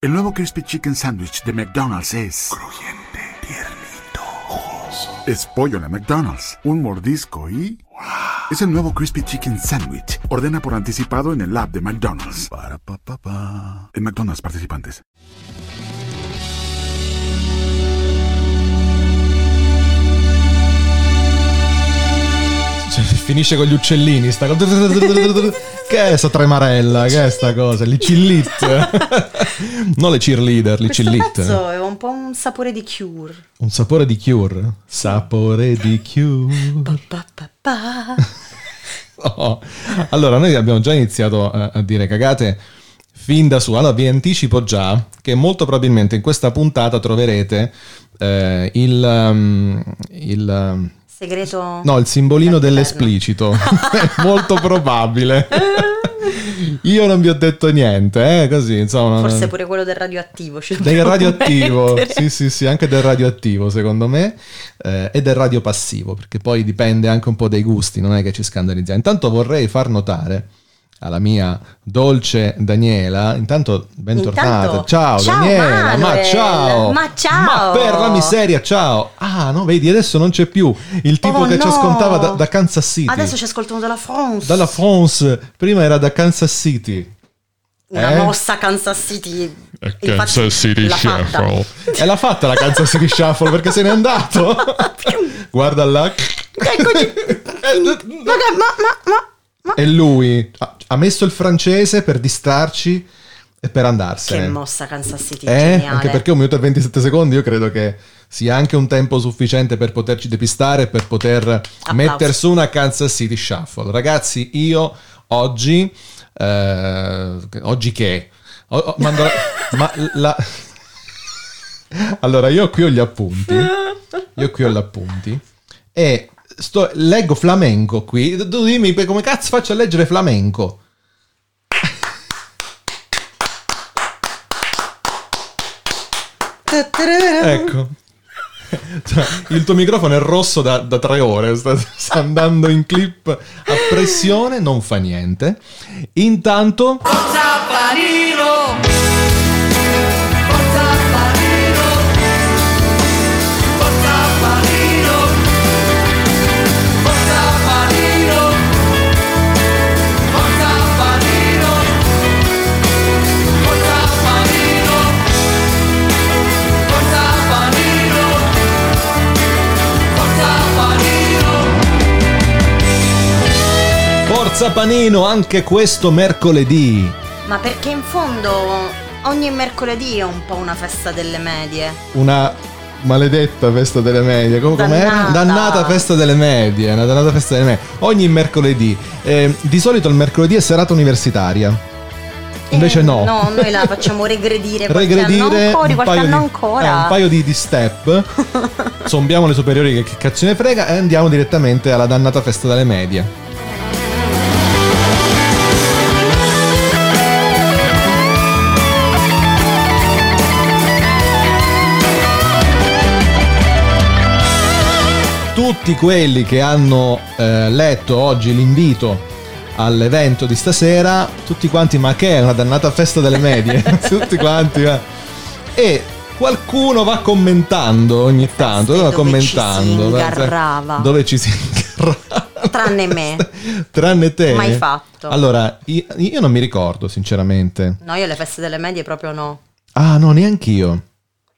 El nuevo Crispy Chicken Sandwich de McDonald's es... Crujiente, tiernito, jugoso. Es pollo de McDonald's. Un mordisco y... Es el nuevo Crispy Chicken Sandwich. Ordena por anticipado en el app de McDonald's. Para pa pa pa. En McDonald's participantes. Cioè, finisce con gli uccellini. Sta... che è sta tremarella? Che è sta cosa? Li cillit. non le cheerleader, Questo cillit. pezzo è un po' un sapore di Cure. Un sapore di cure. Sapore di cure. Pa, pa, pa, pa. Oh. Allora, noi abbiamo già iniziato a, a dire cagate fin da su. Allora, vi anticipo già che molto probabilmente in questa puntata troverete eh, il, um, il, um, Segreto. no, il simbolino dell'esplicito. È molto probabile. Io non vi ho detto niente, eh, così, insomma. Forse pure quello del radioattivo. Del radioattivo, mettere. sì, sì, sì, anche del radioattivo secondo me, eh, e del radio passivo, perché poi dipende anche un po' dai gusti, non è che ci scandalizziamo. Intanto vorrei far notare alla mia dolce Daniela, intanto bentornata, Intanto- ciao, ciao, Daniela, ma Manuel. ciao, Ma ciao. ma per la miseria, ciao, ah no, vedi, adesso non c'è più il tipo Oh, che ci no. ascoltava da, da Kansas City, Adesso ci ascoltano dalla France. dalla France, prima era da Kansas City. Una Eh? mossa Kansas City. E Infatti, Kansas City. Shuffle. E l'ha fatta la Kansas City Shuffle perché se n'è andato. Guarda là. Eccoci. Ma, che- ma, ma, ma. E lui ha- ha messo il francese per distrarci e per andarsene. Che mossa Kansas City. Eh, geniale. anche perché un minuto e 27 secondi io credo che sia anche un tempo sufficiente per poterci depistare e per poter mettere su una Kansas City Shuffle. Ragazzi, io oggi... eh, oggi che? O- o- mando la- ma la... Allora, io qui ho gli appunti. Io qui ho gli appunti. E sto- leggo flamenco qui. Tu dimmi come cazzo faccio a leggere flamenco? Ecco. Cioè, il tuo microfono è rosso da, da tre ore, sta, sta andando in clip a pressione, non fa niente. Intanto, Forza Panino anche questo mercoledì. Ma perché in fondo ogni mercoledì è un po' una festa delle medie. Una maledetta festa delle medie. Come? Dannata. Dannata festa delle medie. Una dannata festa delle medie. Ogni mercoledì. Eh, di solito il mercoledì è serata universitaria. Invece Eh, no. No, noi la facciamo regredire qualche regredire anno ancora, un qualche paio anno di, ancora. eh, un paio di, di step. Zombiamo le superiori che, che cazzo ne frega e andiamo direttamente alla dannata festa delle medie. Tutti quelli che hanno eh, letto oggi l'invito all'evento di stasera, tutti quanti, ma che è una dannata festa delle medie? tutti quanti, ma- E qualcuno va commentando ogni tanto, va dove commentando. ci si ingarrava. Dove ci si ingarrava. Tranne me. Tranne te. Mai fatto. Allora, io, io non mi ricordo, sinceramente. No, io le feste delle medie proprio no. Ah, no, neanch'io.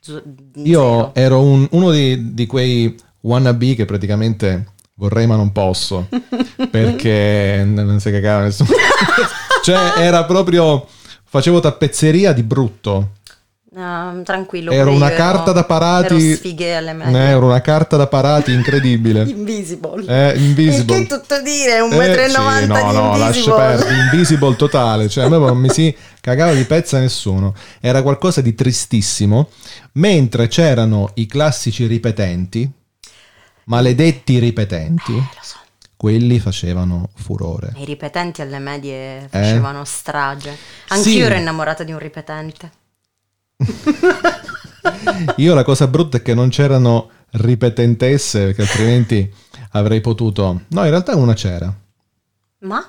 Z- Io ero un- uno di, di quei wannabe che praticamente vorrei ma non posso perché non si cagava nessuno. cioè era proprio facevo tappezzeria di brutto. Ah, tranquillo. Ero pure una io carta ero- da parati. Ero sfighe alle Eh, ero una carta da parati incredibile. Invisible. Eh, invisible. Che tutto dire, un Eh, metro e sì, novanta no, di no, lascia perdere, invisible totale, cioè a me non mi si cagava di pezza nessuno, era qualcosa di tristissimo, mentre c'erano i classici ripetenti, maledetti ripetenti, Eh, Lo so. quelli facevano furore. I ripetenti alle medie facevano strage. Anch'io Eh? Sì. ero innamorata di un ripetente. Io la cosa brutta è che non c'erano ripetentesse, perché altrimenti avrei potuto... No, in realtà una c'era. Ma?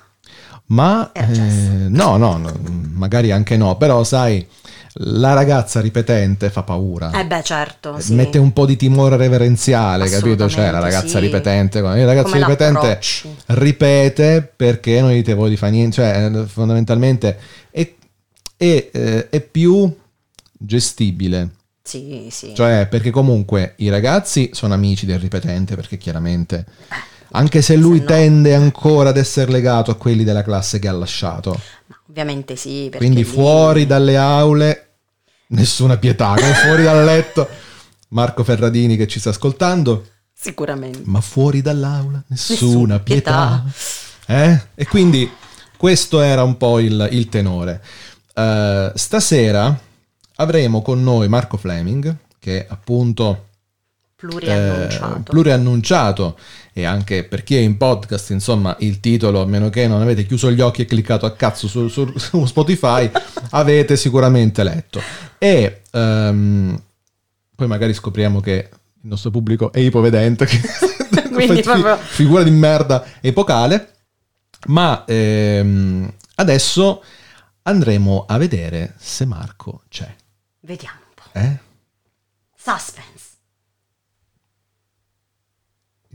Ma eh, no, no, no, magari anche no, però sai, la ragazza ripetente fa paura. Eh beh, certo. Sì. Mette un po' di timore reverenziale, capito? Cioè la ragazza sì. ripetente, il ragazzo Come ripetente ripete perché non dite voi di fare niente, cioè eh, fondamentalmente è, è, eh, è più gestibile. Sì, sì. Cioè, perché comunque i ragazzi sono amici del ripetente, perché chiaramente, anche se lui se no- tende ancora ad essere legato a quelli della classe che ha lasciato. Ma ovviamente sì. Quindi lì- fuori dalle aule, nessuna pietà, fuori dal letto. Marco Ferradini che ci sta ascoltando, Sicuramente. ma fuori dall'aula, nessuna, Nessuna pietà. pietà. Eh? E quindi questo era un po' il, il tenore. Eh, stasera avremo con noi Marco Fleming, che appunto Pluriannunciato. eh, pluriannunciato e anche per chi è in podcast, insomma, il titolo, a meno che non avete chiuso gli occhi e cliccato a cazzo su, su- su Spotify, avete sicuramente letto. E ehm, poi magari scopriamo che il nostro pubblico è ipovedente, che Quindi fi- proprio- figura di merda epocale, ma ehm, adesso andremo a vedere se Marco c'è. Vediamo un po'. Eh? Suspense.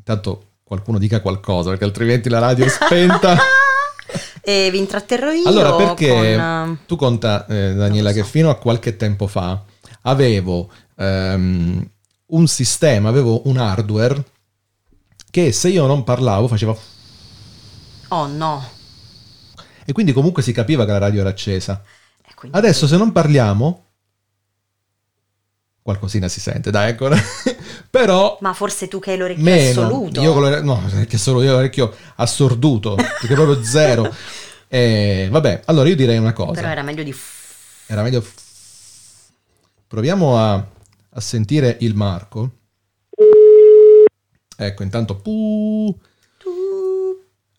Intanto qualcuno dica qualcosa, perché altrimenti la radio è spenta. E vi intratterrò io Allora, perché con... eh, tu conta, eh, Daniela, so. che fino a qualche tempo fa avevo ehm, un sistema, avevo un hardware che se io non parlavo faceva... Oh no. E quindi comunque si capiva che la radio era accesa. E quindi- Adesso se non parliamo... Qualcosina si sente, dai, ecco. Però Ma forse tu che hai l'orecchio meno. assoluto. Io con l'ore- no, perché solo io ho l'orecchio assorduto, perché proprio zero. E, vabbè, allora io direi una cosa. Però era meglio di... Era meglio. Proviamo a, a sentire il Marco. Ecco, intanto. pu-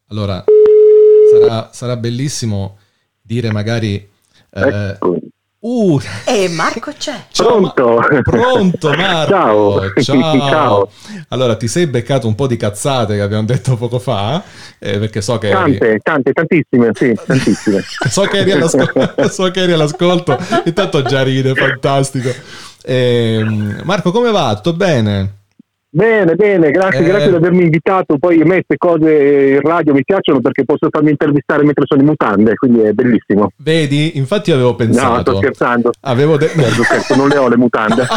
Allora, sarà, sarà bellissimo dire magari. eh, Ecco. Uh, E Marco c'è. ciao, Ma- Pronto? pronto Marco. Ciao. Ciao. Ciao. Allora, ti sei beccato un po' di cazzate che abbiamo detto poco fa, eh, perché so che eri- Tante, tante, tantissime, sì, tantissime. so, che eri all'ascolto, so che eri all'ascolto, intanto già ride, fantastico. Ehm, Marco, come va? Tutto bene? Bene, bene, grazie, Eh. grazie di avermi invitato. Poi a me queste cose in radio mi piacciono perché posso farmi intervistare mentre sono in mutande, quindi è bellissimo. Vedi, infatti avevo No, pensato. sto scherzando. Avevo detto. Certo, certo, non le ho le mutande.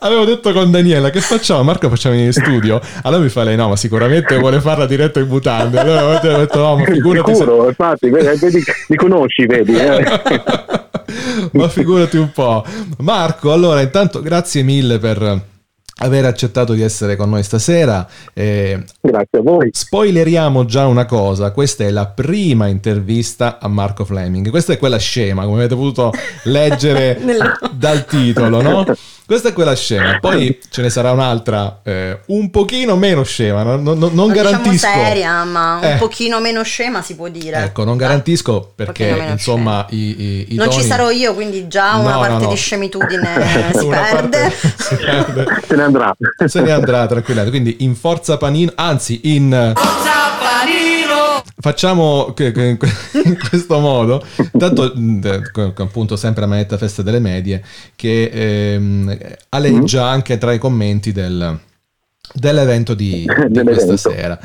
Avevo detto con Daniela che facciamo? Marco facciamo in studio. Allora mi fa lei: no, ma sicuramente vuole farla diretta in mutande. Allora ho detto: no, ma figurati. se- Sicuro, infatti, vedi, vedi, mi conosci, vedi. eh. ma figurati un po'. Marco, allora, intanto grazie mille per aver accettato di essere con noi stasera. Eh, Grazie a voi. Spoileriamo già una cosa, questa è la prima intervista a Marco Fleming, questa è quella scema, come avete potuto leggere dal titolo, no? Questa è quella scema, poi ce ne sarà un'altra eh, un pochino meno scema, no? non, non- non Non garantisco. diciamo seria, ma un Eh. pochino meno scema si può dire. Ecco, non Dai. garantisco perché insomma i, i- i Non ci toni- sarò io, quindi già No, una no, parte no. di scemitudine si perde. parte si perde. Se ne andrà. se ne andrà tranquillamente. Quindi in Forza Panino, anzi in Facciamo in que- in questo modo, intanto mh, eh, appunto sempre a manetta festa delle medie, che ehm, aleggia anche tra i commenti del- dell'evento di, di questa sera.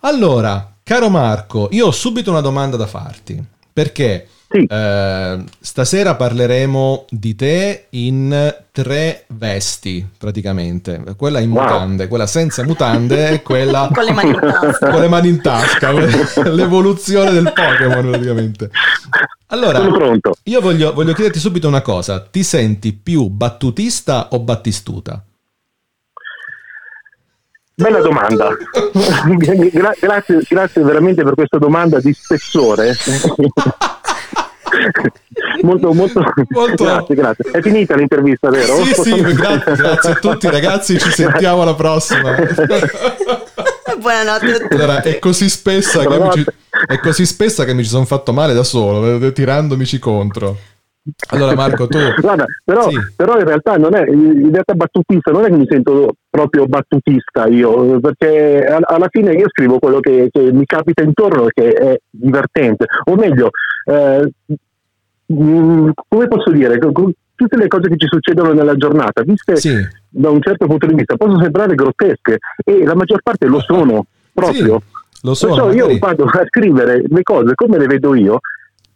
Allora, caro Marco, io ho subito una domanda da farti, perché Sì. eh, stasera parleremo di te in tre vesti, praticamente. Quella in Wow. mutande, quella senza mutande e quella Con le mani in tasca. con le mani in tasca, l'evoluzione del Pokémon praticamente. Allora, io voglio, voglio chiederti subito una cosa, ti senti più battutista o battistuta? Bella domanda. Gra- grazie, grazie veramente per questa domanda di spessore. Molto, molto, Molto- Grazie, grazie. È finita l'intervista, vero? Sì, sì, grazie, grazie a tutti ragazzi, ci sentiamo alla prossima. Buonanotte a tutti. Allora, è così spessa che mi ci, è così spessa che mi ci sono fatto male da solo, tirandomici contro. Allora Marco, tu... Guarda, però, Sì. però in realtà non è in realtà battutista, non è che mi sento proprio battutista io, perché al- alla fine io scrivo quello che, che mi capita intorno che è divertente, o meglio, eh, mm, come posso dire, tutte le cose che ci succedono nella giornata, viste Sì. da un certo punto di vista, possono sembrare grottesche e la maggior parte lo sono proprio. Sì, lo sono. Perciò io magari- vado a scrivere le cose come le vedo io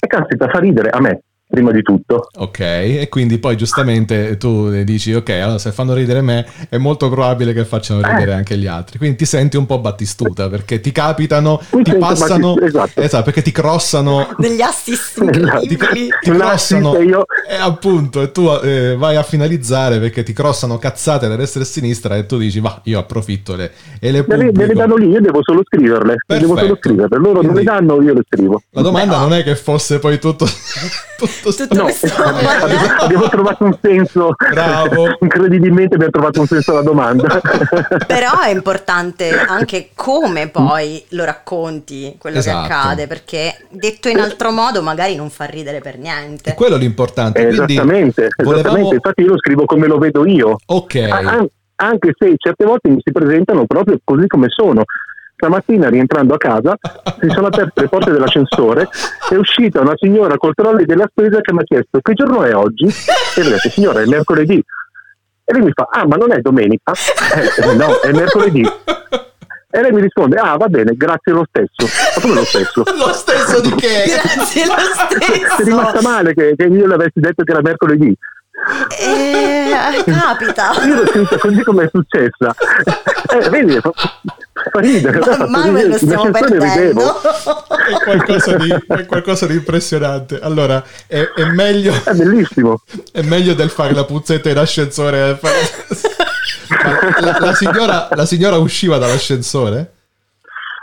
e caspita fa ridere a me, prima di tutto. Ok, e quindi poi giustamente tu dici, ok, allora se fanno ridere me è molto probabile che facciano ridere Eh. anche gli altri. Quindi ti senti un po' battistuta perché ti capitano, Mi ti passano, Battist- esatto. perché ti crossano, Degli assist ti, incredibili. ti Un crossano, e io- e appunto, e tu eh, vai a finalizzare perché ti crossano cazzate da destra e sinistra e tu dici, va, io approfitto le, e le Me le, me le pubblico. danno lì, io devo solo scriverle. Perfetto. Devo solo scriverle. Loro non Quindi- le danno, io le scrivo. La domanda Beh, non è che fosse poi tutto... Tutto No, abbiamo, abbiamo trovato un senso. Bravo. Incredibilmente abbiamo trovato un senso alla domanda. Però è importante anche come poi lo racconti quello Esatto. che accade, perché detto in altro modo magari non fa ridere per niente. È quello l'importante. Eh, esattamente, volevamo- esattamente. Infatti io lo scrivo come lo vedo io. Ok. A- an- anche se certe volte mi si presentano proprio così come sono. Stamattina rientrando a casa si sono aperte le porte dell'ascensore è uscita una signora col trolley della spesa che mi ha chiesto che giorno è oggi? E le ho detto signora è mercoledì. E lei mi fa ah ma non è domenica? Eh, no è mercoledì. E lei mi risponde ah va bene grazie lo stesso. Ma come lo stesso? Lo stesso di che? Grazie lo Sei rimasta stesso. male che, che io le avessi detto che era mercoledì. Eh, capita. Io l'ho scritta così come è successa. Eh, vedi, fa, fa ridere. Ma- Manuel ridere. lo stiamo perdendo. È qualcosa di, è qualcosa di impressionante. Allora, è, è meglio, È bellissimo. è meglio del fare la puzzetta in ascensore. eh, Ma La, la signora, la signora usciva dall'ascensore?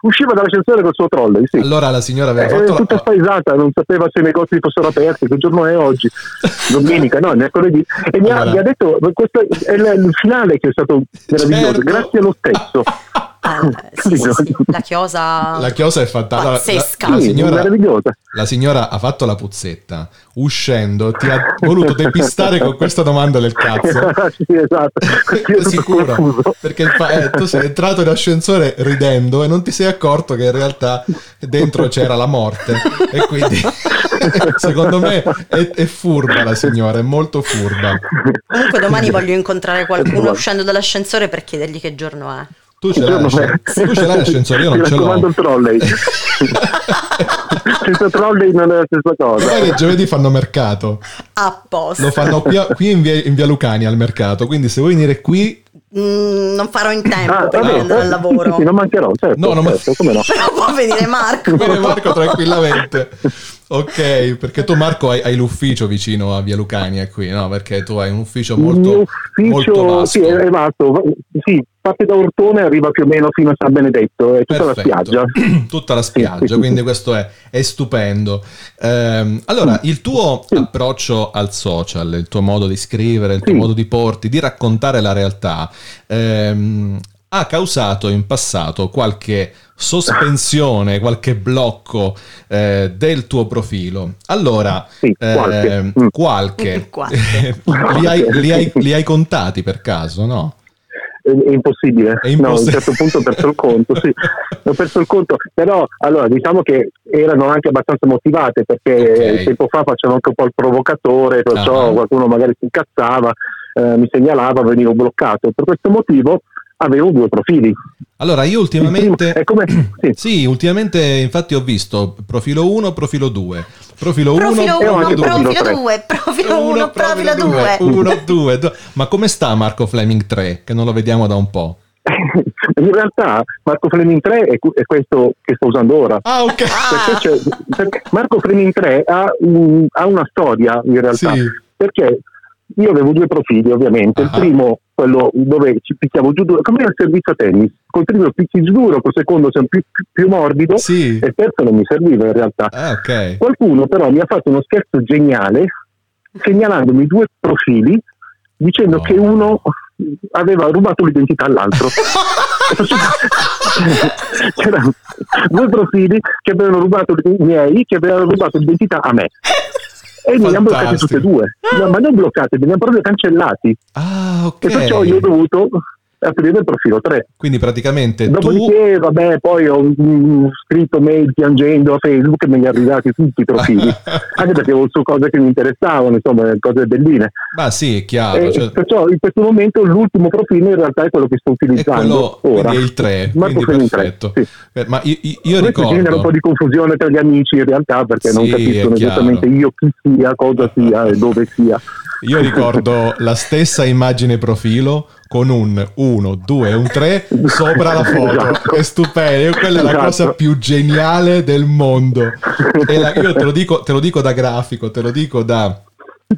Usciva dall'ascensore col suo trolley, sì. Allora la signora aveva Eh, fatto tutta la... spaesata, non sapeva se i negozi fossero aperti, che giorno è oggi, domenica, no, mercoledì. E mi ha, Allora. mi ha detto, questo è il, il finale che è stato meraviglioso, Certo. grazie lo stesso. Eh, sì, sì, sì. La chiosa La chiosa è. La- Pazzesca. La, la Sì, signora, la signora ha fatto la puzzetta. Uscendo, ti ha voluto depistare con questa domanda del cazzo. sì, esatto. Sicuro perché il fa- eh, tu sei entrato in ascensore ridendo e non ti sei accorto che in realtà dentro c'era la morte e quindi secondo me è, è furba la signora è molto furba Comunque domani voglio incontrare qualcuno uscendo dall'ascensore per chiedergli che giorno è. Tu ce l'hai, l'ascen- tu ce l'hai l'ascensore io non ce l'ho raccomando il trolley. Senza trolley non è la stessa cosa. Magari giovedì fanno mercato A posto. lo fanno qui, a- qui in, via, in via Lucani al mercato quindi se vuoi venire qui Mm, non farò in tempo Ah, per vabbè, andare al eh, lavoro. Sì, sì, non mancherò, certo, No, non ma- certo, come no. Però può venire Marco. viene Marco tranquillamente ok perché tu Marco hai, hai l'ufficio vicino a via Lucania qui no perché tu hai un ufficio molto, mio molto ufficio vasto sì, è, vasto, sì, parte da Ortone e arriva più o meno fino a San Benedetto, è tutta Perfetto. la spiaggia. tutta la spiaggia, sì, quindi sì. questo è, è stupendo. Ehm, allora, il tuo approccio al social, il tuo modo di scrivere, il tuo modo di porti, di raccontare la realtà, ehm, ha causato in passato qualche sospensione, qualche blocco eh, del tuo profilo. Allora, Sì, qualche. ehm, Mm. qualche. Qualche. li, hai, li hai- li hai contati per caso, no? È, è impossibile. È No, a un impossibile. certo punto ho perso il conto, sì. Ho perso il conto, però allora diciamo che erano anche abbastanza motivate perché Ok. tempo fa facevo anche un po' il provocatore, perciò Ah. qualcuno magari si incazzava, eh, mi segnalava, venivo bloccato. Per questo motivo avevo due profili. Allora, io ultimamente... come sì. Sì, ultimamente infatti ho visto profilo 1, profilo 2. Profilo 1, Profilo e ho 1, anche profilo profilo tre. 2, profilo 1, profilo 2. 1, 2. Ma come sta Marco Fleming 3? Che non lo vediamo da un po'. In realtà Marco Fleming 3 è, cu- è questo che sto usando ora. Ah, ok. Perché c'è- perché Marco Fleming 3 ha, un- ha una storia in realtà. Sì. Perché io avevo due profili ovviamente. Il Ah. primo, quello dove ci picchiavo giù duro, come al servizio a tennis. Col primo picchi giù duro, col secondo sei più, più, più morbido Sì. e il terzo non mi serviva in realtà. Ah, ok. Qualcuno però mi ha fatto uno scherzo geniale segnalandomi due profili dicendo No. che uno aveva rubato l'identità all'altro. C'erano due profili che avevano rubato i miei, che avevano rubato l'identità a me. E li abbiamo bloccati tutti e due. No, ma non bloccati, li abbiamo proprio cancellati. Ah, ok. E perciò io ho dovuto aprire il profilo 3. Quindi praticamente Dopodiché, tu... vabbè, poi ho mm, scritto mail piangendo a Facebook e me li è arrivati tutti i profili, anche perché avevo su cose che mi interessavano, insomma, cose belline. Ma sì, è chiaro. E cioè- Perciò in questo momento l'ultimo profilo in realtà è quello che sto utilizzando quello, ora. il 3, Marco quindi Feni 3, perfetto. sì. Eh, Ma io, io- Questo genera un ricordo... po' di confusione tra gli amici in realtà perché non Sì, capiscono è chiaro. esattamente io chi sia, cosa sia e dove sia. Io ricordo la stessa immagine profilo con un 1, 2 e un 3 sopra la foto. Esatto. È stupendo, quella è la Esatto. cosa più geniale del mondo. La- io te lo, dico, te lo dico da grafico, te lo dico da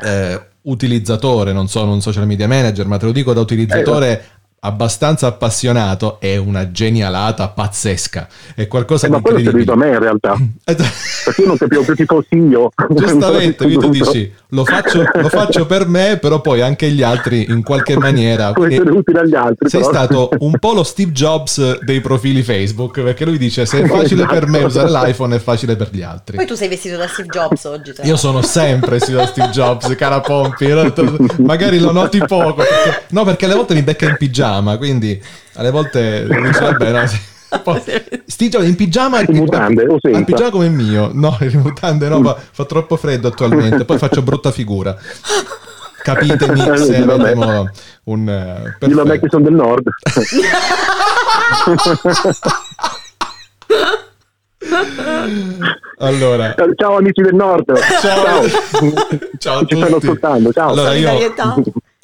eh, utilizzatore, non sono un social media manager, ma te lo dico da utilizzatore abbastanza appassionato, è una genialata pazzesca. È qualcosa Eh, di ma quello è servito a me in realtà, perché io non capivo più chi fossi io. Giustamente, quindi tu dici lo faccio, lo faccio per me, però poi anche gli altri in qualche maniera. E essere utile agli altri. sei però. stato un po' lo Steve Jobs dei profili Facebook, perché lui dice se è facile per me Esatto. usare l'iPhone è facile per gli altri. Poi tu sei vestito da Steve Jobs oggi. Io sono sempre Steve Steve Jobs, cara Pompi. Magari lo noti poco. perché- no, perché alle volte mi becca in pigiama, quindi alle volte dice, vabbè, no, sì. Poi, Steve Jobs in pigiama In mutande o senza? in pigiama come il mio no in mutande no fa, fa troppo freddo attualmente poi faccio brutta figura capitemi Eh, se avremo un eh, Dillo a me che sono del nord. allora Ciao amici del nord. Ciao. Ciao a Ci stanno tutti. ascoltando. Ciao. Allora, io.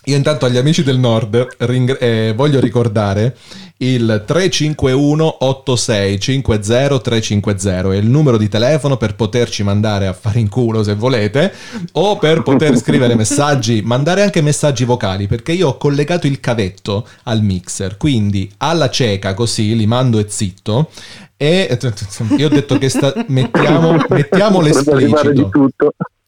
Io intanto agli amici del nord ring- eh, voglio ricordare il 351 86 50 350 è il numero di telefono per poterci mandare a fare in culo se volete o per poter scrivere messaggi, mandare anche messaggi vocali perché io ho collegato il cavetto al mixer, quindi alla cieca così li mando e zitto e io ho detto che sta- mettiamo, mettiamo l'esplicito.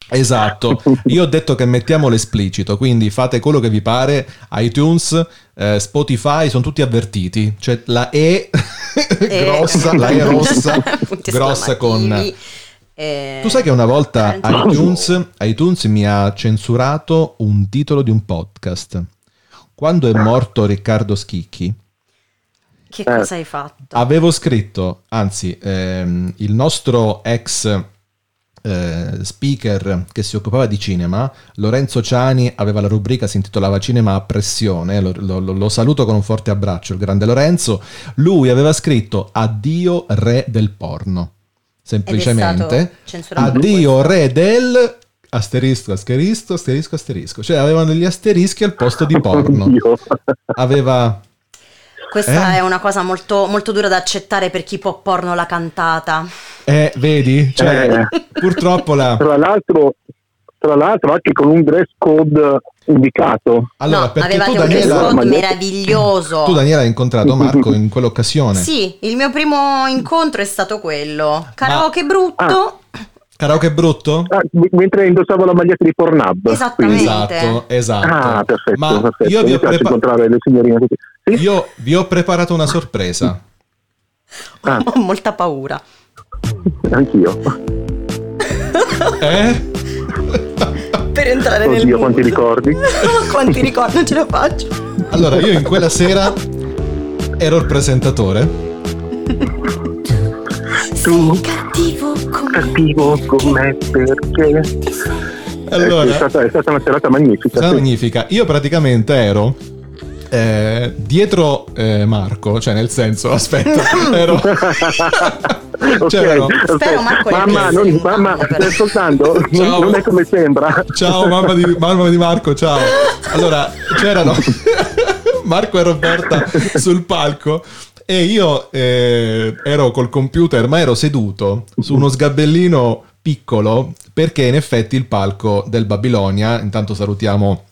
Esatto, io ho detto che mettiamo l'esplicito, quindi fate quello che vi pare, iTunes, eh, Spotify, sono tutti avvertiti, cioè la E E- grossa, la E rossa, grossa con... esclamativi. Eh, Tu sai che una volta iTunes, iTunes mi ha censurato un titolo di un podcast. Quando è morto Riccardo Schicchi, Che Eh. cosa hai fatto? avevo scritto, anzi, ehm, il nostro ex eh, speaker che si occupava di cinema, Lorenzo Ciani, aveva la rubrica, si intitolava Cinema a pressione, lo, lo- lo- saluto con un forte abbraccio, il grande Lorenzo, lui aveva scritto Addio re del porno, semplicemente, Addio questo. re del... Asterisco, asterisco, asterisco, asterisco. Cioè avevano degli asterischi al posto di porno. Aveva... Questa Eh? è una cosa molto, molto dura da accettare per chi può porno la cantata. Eh, vedi? Cioè, Eh. purtroppo la... Tra l'altro, tra l'altro anche con un dress code indicato. Allora, no, perché avevate tu un dress Daniela, code meraviglioso. tu Daniela hai incontrato Marco in quell'occasione. Sì, il mio primo incontro è stato quello. Karaoke brutto. Karaoke brutto? Ah, mentre indossavo la maglietta di Pornhub. Esattamente. Esatto, esatto. Ah, perfetto, Ma perfetto. io vi, ho prepa-. Sì? io vi ho preparato una sorpresa. Ah. Ho molta paura. Anch'io. Eh? Per entrare nel Oddio, mood. quanti ricordi. quanti ricordi, non ce la faccio. Allora, io in quella sera ero il presentatore. Tu Cattivo come cattivo con me perché... Allora, è, stata, è stata una serata magnifica. Sì. magnifica. Io praticamente ero eh, dietro eh, Marco, cioè nel senso, aspetta, ero... Ok, C'erano- ok. Spero Marco mamma, non, mamma, stai ascoltando? Ciao. Non, non è come sembra. Ciao mamma di, mamma di Marco, ciao. Allora, c'erano Marco e Roberta sul palco e io eh, ero col computer, ma ero seduto su uno sgabellino piccolo perché in effetti il palco del Babilonia, intanto salutiamo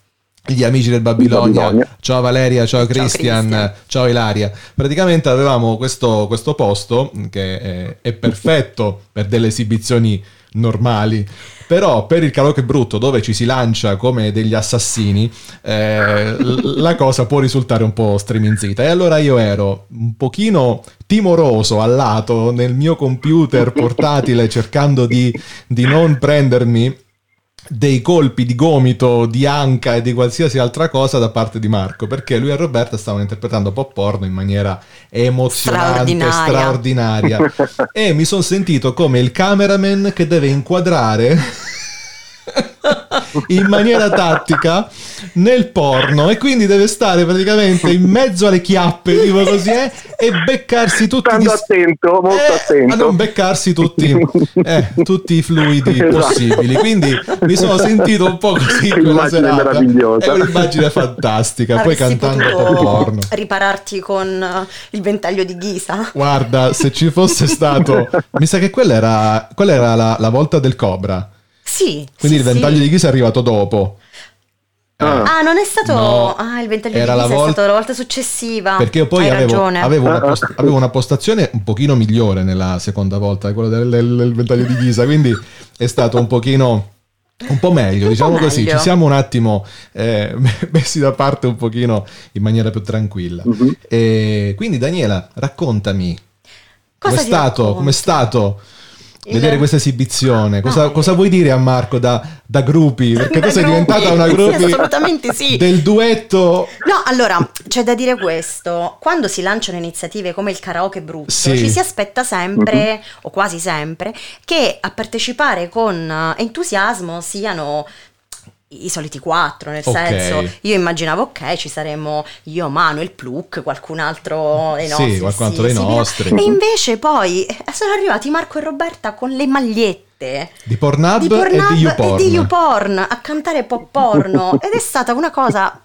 gli amici del Babilonia, Babilonia. ciao Valeria, ciao Ciao Christian, Christian. ciao Ilaria. Praticamente avevamo questo, questo posto che è, è perfetto per delle esibizioni normali, però per il karaoke brutto dove ci si lancia come degli assassini, eh, la cosa può risultare un po' striminzita. E allora io ero un pochino timoroso al lato nel mio computer portatile cercando di, di non prendermi dei colpi di gomito, di anca e di qualsiasi altra cosa da parte di Marco, perché lui e Roberta stavano interpretando pop porno in maniera emozionante, straordinaria. straordinaria. e mi sono sentito come il cameraman che deve inquadrare in maniera tattica nel porno e quindi deve stare praticamente in mezzo alle chiappe tipo così eh, e beccarsi tutti Stando gli... attento, molto eh, attento. a non beccarsi tutti, eh, tutti i fluidi esatto. possibili. Quindi mi sono sentito un po' così quella serata. meravigliosa. è un'immagine fantastica poi cantando per porno. ripararti con uh, il ventaglio di Ghisa? Guarda se ci fosse stato mi sa che quella era, quella era la, la volta del cobra sì. Quindi sì, il ventaglio sì. di Ghisa è arrivato dopo. Ah, ah non è stato. No, ah, il ventaglio era di Ghisa la volta... è stato la volta successiva. Perché io poi Hai avevo, ragione. avevo, una post- avevo una postazione un pochino migliore nella seconda volta, quella del, del- del ventaglio di Ghisa. Quindi è stato un pochino. Un po' meglio, Un diciamo po' così, meglio. ci siamo un attimo eh, messi da parte un pochino in maniera più tranquilla. Mhm. E quindi Daniela, raccontami, Cosa com'è stato, racconto? com'è stato vedere questa esibizione? Cosa, Ah, cosa vuoi dire a Marco da, da gruppi? Perché tu Da sei gruppi. diventata una Sì, gruppi assolutamente sì. del duetto No, allora c'è da dire questo: quando si lanciano iniziative come il karaoke brutto, Sì. ci si aspetta sempre, o quasi sempre, che a partecipare con entusiasmo siano i soliti quattro, nel Ok. senso, io immaginavo ok, ci saremmo io, Manu, il Pluck, qualcun altro dei Sì, nostri. qualcun altro dei sì, nostri. E invece poi eh, sono arrivati Marco e Roberta con le magliette di Pornhub, di Pornhub e di YouPorn. e di YouPorn a cantare pop porno ed è stata una cosa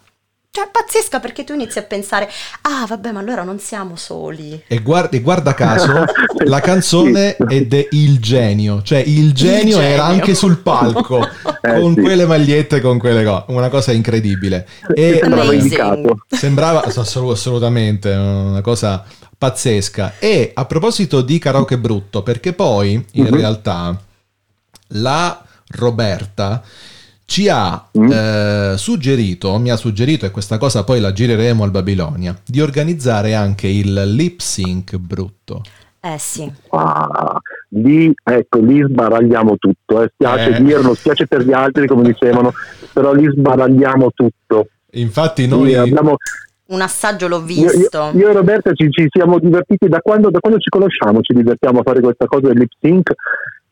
cioè, pazzesca perché tu inizi a pensare ah vabbè ma allora non siamo soli E guarda, e guarda caso, la canzone è de Il Genio, cioè il genio, genio. era anche sul palco Eh, con sì. quelle magliette, con quelle cose, una cosa incredibile. E sembrava indicato. sembrava assolut- assolutamente una cosa pazzesca. E a proposito di karaoke brutto, perché poi in Mhm. realtà la Roberta ci ha Mm. eh, suggerito, mi ha suggerito, e questa cosa poi la gireremo al Babilonia, di organizzare anche il lip sync brutto. eh sì Ah, lì, ecco, lì sbaragliamo tutto. Eh. Spiace Eh. dirlo, spiace per gli altri, come dicevano, però lì sbaragliamo tutto. Infatti noi... Sì, abbiamo- un assaggio l'ho io, io- visto io e Roberta ci, ci siamo divertiti da quando, da quando ci conosciamo, ci divertiamo a fare questa cosa del lip sync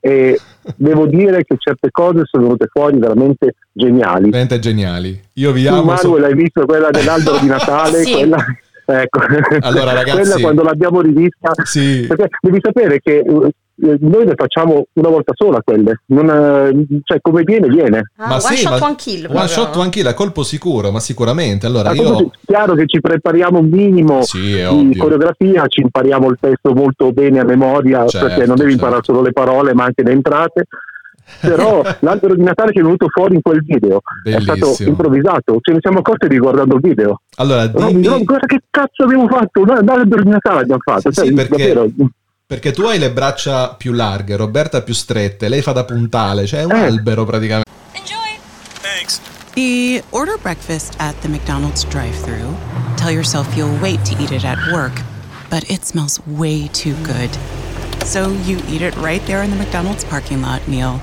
e devo dire che certe cose sono venute fuori veramente geniali. Veramente geniali. Io vi Tu amo. so- Manuel hai visto quella dell'albero di Natale? Sì. quella, ecco. Allora, ragazzi- quella quando l'abbiamo rivista Sì. perché devi sapere che eh, noi le facciamo una volta sola quelle, non, eh, cioè come viene viene. Ah, one sì, shot ma- one kill One proprio. shot one kill a colpo sicuro, ma sicuramente. Allora io... proprio chiaro che ci prepariamo un minimo Sì, è di ovvio. coreografia, ci impariamo il testo molto bene a memoria, Certo, perché non devi certo. imparare solo le parole ma anche le entrate. Però l'albero di Natale che è venuto fuori in quel video è stato Bellissimo. improvvisato, ce ne siamo accorti riguardando il video. Allora, dimmi... no, guarda che cazzo abbiamo fatto, un albero di Natale abbiamo fatto. Sì, cioè, perché- davvero, Perché tu hai le braccia più larghe, Roberta più strette, lei fa da puntale, cioè è un Eh. albero praticamente. Enjoy! Thanks. The order breakfast at the McDonald's drive thru Tell yourself you'll wait to eat it at work, but it smells way too good. So you eat it right there in the McDonald's parking lot meal.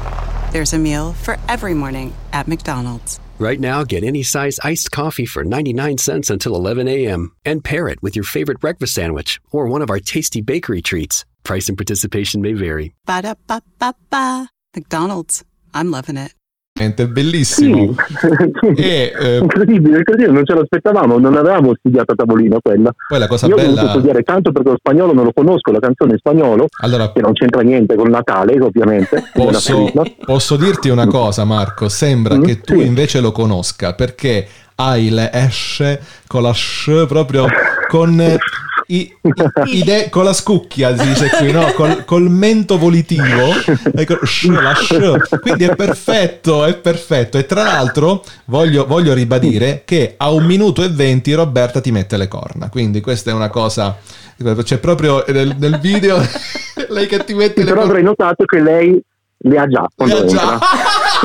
There's a meal for every morning at McDonald's. Right now, get any size iced coffee for 99 cents until 11 a.m. and pair it with your favorite breakfast sandwich or one of our tasty bakery treats. Price and participation may vary. Ba da ba ba ba. McDonald's. I'm loving it. È sì. bellissimo. E eh, incredibile, incredibile, non ce l'aspettavamo, non avevamo studiato a tavolino quella. poi la cosa Io ho dovuto bella... studiare canto perché lo spagnolo non lo conosco, la canzone in spagnolo, Allora, che non c'entra niente con Natale, ovviamente. Posso, posso dirti una cosa, Marco? Sembra Mm, che tu sì. invece lo conosca perché hai le esce con la sh proprio con i, i- i de- con la scucchia si dice qui, no? Col, col mento volitivo, ecco, sh, la sh. quindi è perfetto, è perfetto. E tra l'altro voglio, voglio ribadire che a un minuto e venti Roberta ti mette le corna, quindi questa è una cosa. C'è proprio nel, nel video lei che ti mette le però avrei notato che lei le ha già quando Eh, già.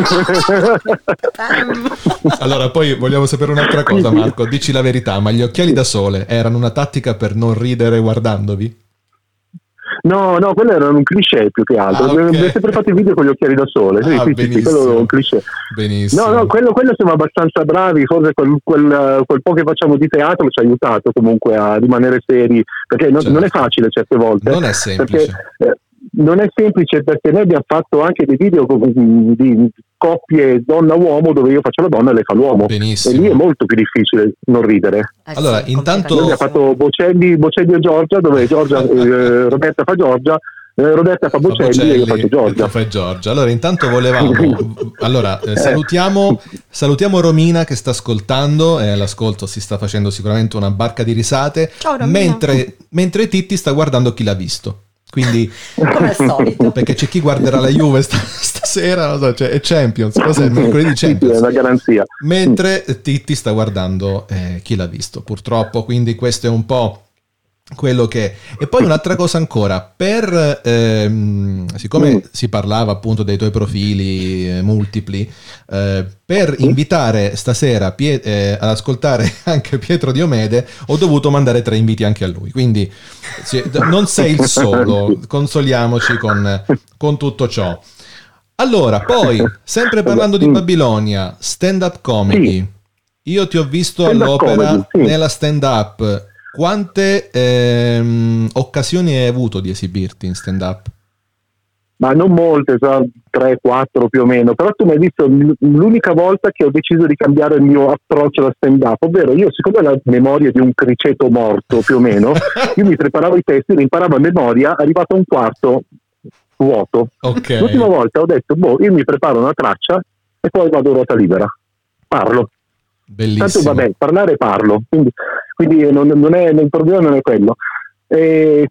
Allora, poi vogliamo sapere un'altra cosa, Marco. Dici la verità, ma gli occhiali da sole erano una tattica per non ridere guardandovi? No, no, quello era un cliché più che altro. Ah, ok. Abbiamo sempre fatto i video con gli occhiali da sole. Sì, Ah, sì, sì, sì, quello è un cliché. Benissimo. No, no, quello, quello siamo abbastanza bravi, forse quel, quel, quel po' che facciamo di teatro ci ha aiutato comunque a rimanere seri, perché non, Certo. non è facile certe volte. Non è semplice. Perché, eh, non è semplice perché noi abbiamo fatto anche dei video con- di coppie donna-uomo dove io faccio la donna e lei fa l'uomo. Benissimo. E lì è molto più difficile non ridere. Eh Allora, intanto- Noi abbiamo fatto Bocelli, Bocelli e Giorgia, dove Giorgia, eh, Roberta fa Giorgia, eh, Roberta fa Bocelli, e io faccio Giorgia. fai Giorgia. Allora, intanto volevamo. Allora, eh, salutiamo, salutiamo Romina che sta ascoltando. E all'ascolto si sta facendo sicuramente una barca di risate. Ciao, Romina. mentre, mentre Titti sta guardando chi l'ha visto. Quindi, Come al solito. perché c'è chi guarderà la Juve sta- stasera, non so, cioè, è Champions. Cos'è? Mercoledì Sì, sì, è Champions. una garanzia. Mentre Titti sta guardando eh, chi l'ha visto, purtroppo. Quindi questo è un po' quello che. E poi un'altra cosa ancora, per, ehm, siccome Mm. si parlava appunto dei tuoi profili eh, multipli, eh, per invitare stasera Pie- eh, ad ascoltare anche Pietro Diomede, ho dovuto mandare tre inviti anche a lui. Quindi sì, non sei il solo, consoliamoci con, con tutto ciò. Allora, poi, sempre parlando di Mm. Babilonia, stand-up comedy. Sì. Io ti ho visto Stand-up all'opera comedy, sì. nella stand-up. Quante ehm, occasioni hai avuto di esibirti in stand-up? ma non molte, so, 3, 4 più o meno, però tu mi hai visto l'unica volta che ho deciso di cambiare il mio approccio alla stand up, ovvero io siccome ho la memoria di un criceto morto più o meno, io mi preparavo i testi, li imparavo a memoria, arrivato a un quarto vuoto. Ok. L'ultima volta ho detto, boh, io mi preparo una traccia e poi vado a ruota libera, parlo. Bellissimo. Tanto vabbè, parlare parlo, quindi, quindi non, non è, il problema non è quello. E,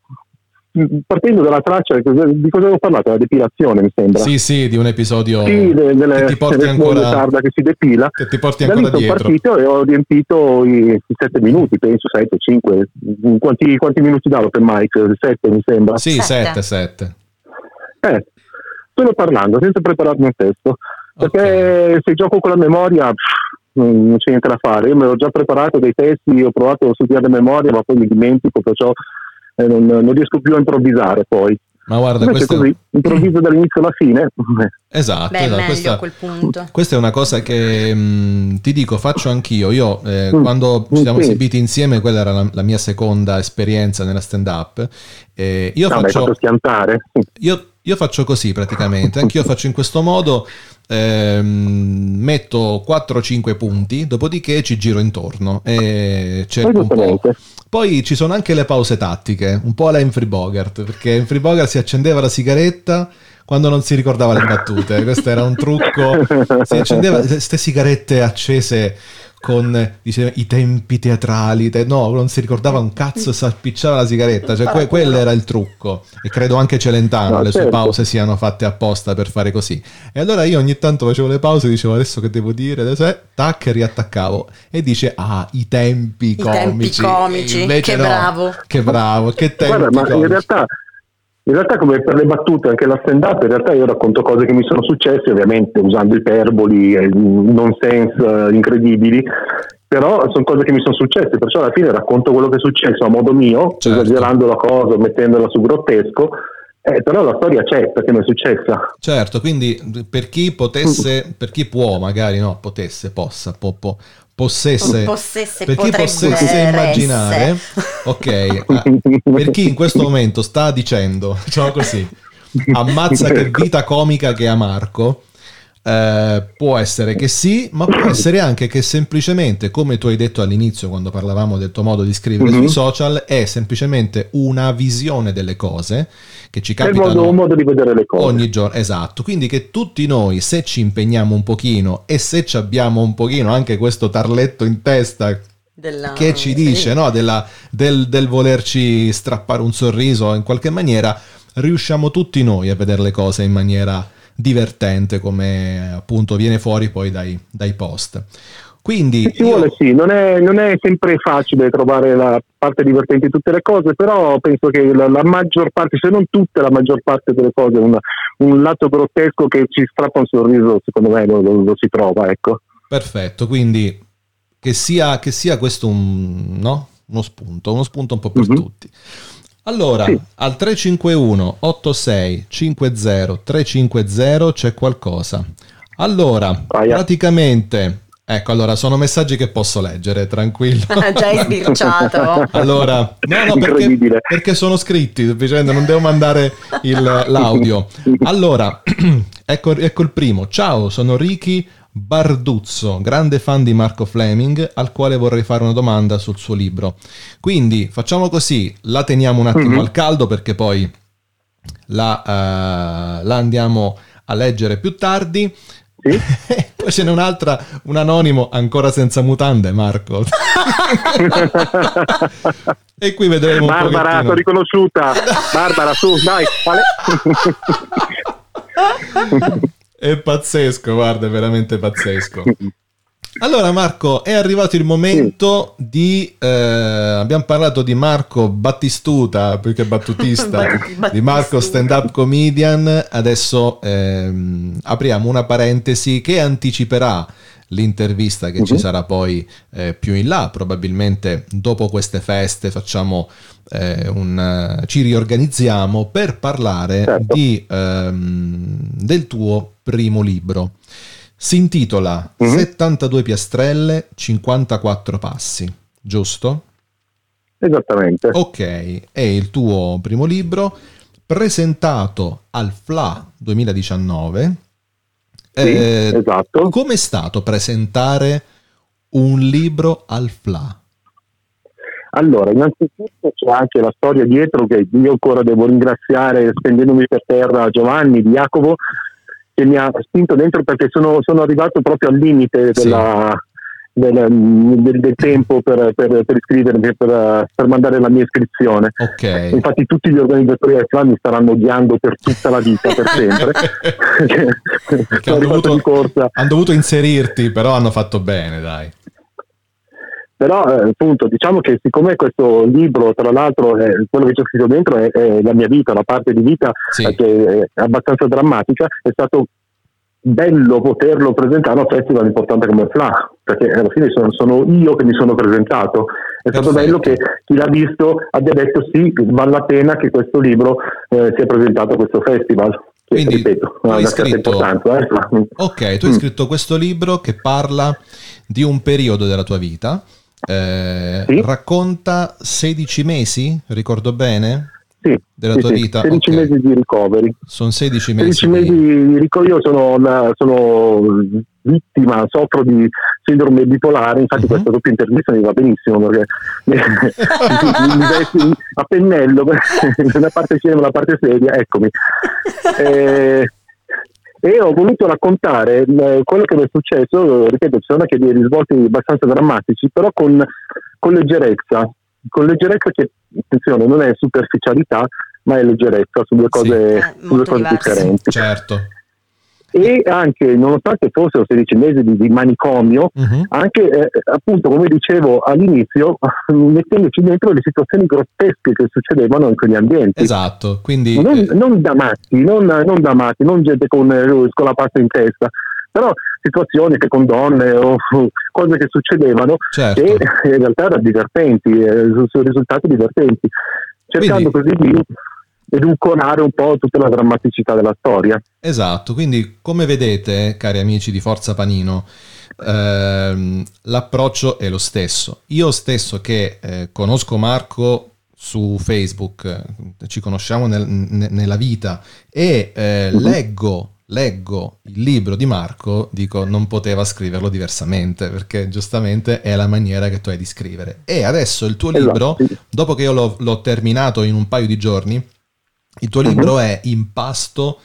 partendo dalla traccia, di cosa avevo parlato? La depilazione, mi sembra. Sì, sì, di un episodio Sì, de- delle, che ti porti delle ancora, tarda che si depila. che ti porti Da lì ancora sono partito e ho riempito i, i sette minuti, penso sette, cinque. Quanti, quanti minuti dà l'open mic? Sette mi sembra. Sì, Sette. 7, 7. Eh, solo parlando, senza prepararmi un testo. Perché se gioco con la memoria pff, non c'è niente da fare. Io me l'ho già preparato dei testi, ho provato a studiare a memoria, ma poi mi dimentico, perciò eh, non, non riesco più a improvvisare poi. Ma guarda, Invece questo così, improvviso dall'inizio alla fine. Esatto, Beh, esatto. meglio Questa, a quel punto. questa è una cosa che mh, ti dico, faccio anch'io. Io eh, Mm. quando ci siamo Sì. esibiti insieme, quella era la, la mia seconda esperienza nella stand-up. eh, io No, mi hai faccio fatto schiantare. Io, io faccio così praticamente, anch'io faccio in questo modo, ehm, metto 4-5 punti, dopodiché ci giro intorno e cerco un po'. Poi ci sono anche le pause tattiche, un po' alla Humphrey Bogart, perché Humphrey Bogart si accendeva la sigaretta quando non si ricordava le battute, questo era un trucco, si accendeva queste sigarette accese con dice, i tempi teatrali, te- no, non si ricordava un cazzo, si appicciava la sigaretta, cioè que- quello era il trucco e credo anche Celentano, No, le sue certo. pause siano fatte apposta per fare così. E allora io ogni tanto facevo le pause e dicevo adesso che devo dire, adesso è, tac, e riattaccavo e dice ah, i tempi I tempi comici. comici, Invece che no, bravo. Che bravo, che tempi Guarda, ma in comici. realtà, in realtà come per le battute, anche la stand up, in realtà io racconto cose che mi sono successe, ovviamente usando iperboli, eh, nonsense eh, incredibili, però sono cose che mi sono successe, perciò alla fine racconto quello che è successo a modo mio, Certo. esagerando la cosa, mettendola su grottesco, eh, però la storia c'è perché mi è successa. Certo, quindi per chi potesse, per chi può, magari no, potesse, possa, po- po- possesse, Possesse, per chi possesse essere. immaginare, ok, ah, per chi in questo momento sta dicendo, diciamo così, ammazza che vita comica che ha Marco, eh, può essere che sì, ma può essere anche che semplicemente, come tu hai detto all'inizio quando parlavamo del tuo modo di scrivere Mhm. sui social, è semplicemente una visione delle cose che ci È capitano modo, un modo di vedere le cose. ogni giorno, esatto. Quindi che tutti noi, se ci impegniamo un pochino e se ci abbiamo un pochino anche questo tarletto in testa Della- che ci sì. dice no, della- del, del volerci strappare un sorriso in qualche maniera, riusciamo tutti noi a vedere le cose in maniera divertente, come appunto viene fuori poi dai, dai post. Quindi io- vuole sì, non è, non è sempre facile trovare la parte divertente di tutte le cose, però penso che la, la maggior parte, se non tutte, la maggior parte delle cose, un, un lato grottesco che ci strappa un sorriso, secondo me lo, lo- lo si trova, ecco. Perfetto, quindi che sia, che sia questo un, no? uno spunto, uno spunto un po' per Mhm. tutti. Allora, Sì. al 351 86 50 350 c'è qualcosa. Allora, Aia. praticamente, ecco, allora sono messaggi che posso leggere, tranquillo. Già hai sbirciato. Allora, no, no, perché, perché sono scritti, semplicemente non devo mandare il- l'audio. Allora, ecco, ecco il primo. Ciao, sono Ricky Barduzzo, grande fan di Marco Fleming, al quale vorrei fare una domanda sul suo libro. Quindi facciamo così, la teniamo un attimo Mhm. al caldo perché poi la, eh, la andiamo a leggere più tardi. Sì? Poi ce n'è un'altra, un anonimo ancora senza mutande, Marco. e qui vedremo Barbara, sono riconosciuta. Barbara, su, dai, vale. È pazzesco, guarda, è veramente pazzesco. Allora Marco, è arrivato il momento di... eh, abbiamo parlato di Marco Battistuta, più che battutista, Bat- di Marco stand-up comedian. Adesso ehm, apriamo una parentesi che anticiperà l'intervista che ci Mhm. sarà poi eh, più in là, probabilmente dopo queste feste facciamo eh, un, ci riorganizziamo per parlare Certo. di, ehm, del tuo primo libro. Si intitola Mhm. 72 piastrelle, 54 passi, giusto? Esattamente. Ok, è il tuo primo libro presentato al FLA 2019. Sì, Eh, esatto. Com'è stato presentare un libro al FLA? Allora, innanzitutto c'è anche la storia dietro che io ancora devo ringraziare stendendomi per terra Giovanni di Jacopo che mi ha spinto dentro perché sono, sono arrivato proprio al limite Sì. Del, del- del tempo per, per, per iscrivermi, per, per mandare la mia iscrizione. Ok. Infatti tutti gli organizzatori del club mi staranno odiando per tutta la vita, per sempre. Hanno dovuto, hanno dovuto inserirti, però hanno fatto bene, dai. Però eh, appunto diciamo che siccome questo libro, tra l'altro, eh, quello che c'è scritto dentro è, è la mia vita, la parte di vita Sì. che è abbastanza drammatica, è stato bello poterlo presentare a un festival importante come FLA, perché alla fine sono, sono io che mi sono presentato. È stato Perfetto. bello che chi l'ha visto abbia detto sì, vale la pena che questo libro eh, sia presentato a questo festival. Che, Quindi, ripeto, tu ha hai scritto- eh. Ok, tu hai Mm. scritto questo libro che parla di un periodo della tua vita. eh, Sì. Racconta 16 mesi, ricordo bene? Sì, Della sì, tua sì, vita, 16 ok. mesi di ricoveri. Sono 16 mesi. 16 mesi di- ricovero, io sono, una- sono vittima, soffro di sindrome bipolare, infatti Mhm. questa doppia intervista mi va benissimo perché mi, vesti a pennello, una parte cinema e una parte seria, eccomi. Eh, e ho voluto raccontare eh, quello che mi è successo, ripeto, ci sono anche dei risvolti abbastanza drammatici, però con, con leggerezza, con leggerezza che, attenzione, non è superficialità, ma è leggerezza su due Sì. cose, Eh, su due cose differenti. Certo. E anche, nonostante fossero 16 mesi di, di manicomio, Mhm. anche eh, appunto come dicevo all'inizio, mettendoci dentro le situazioni grottesche che succedevano in quegli ambienti. Esatto, quindi Non, eh, non da matti, non, non da matti, non gente con, eh, con la pasta in testa, però situazioni che con donne o cose che succedevano certo. che in realtà erano divertenti, eh, risultati divertenti, cercando così di edulcorare un po' tutta la drammaticità della storia. Esatto, quindi come vedete, cari amici di Forza Panino, ehm, l'approccio è lo stesso. Io stesso che eh, conosco Marco su Facebook, ci conosciamo nel- ne- nella vita e eh, Mhm. leggo, leggo il libro di Marco, dico non poteva scriverlo diversamente perché giustamente è la maniera che tu hai di scrivere. E adesso il tuo libro, Esatto, sì. dopo che io l'ho, l'ho terminato in un paio di giorni, il tuo Mhm. libro è in pasto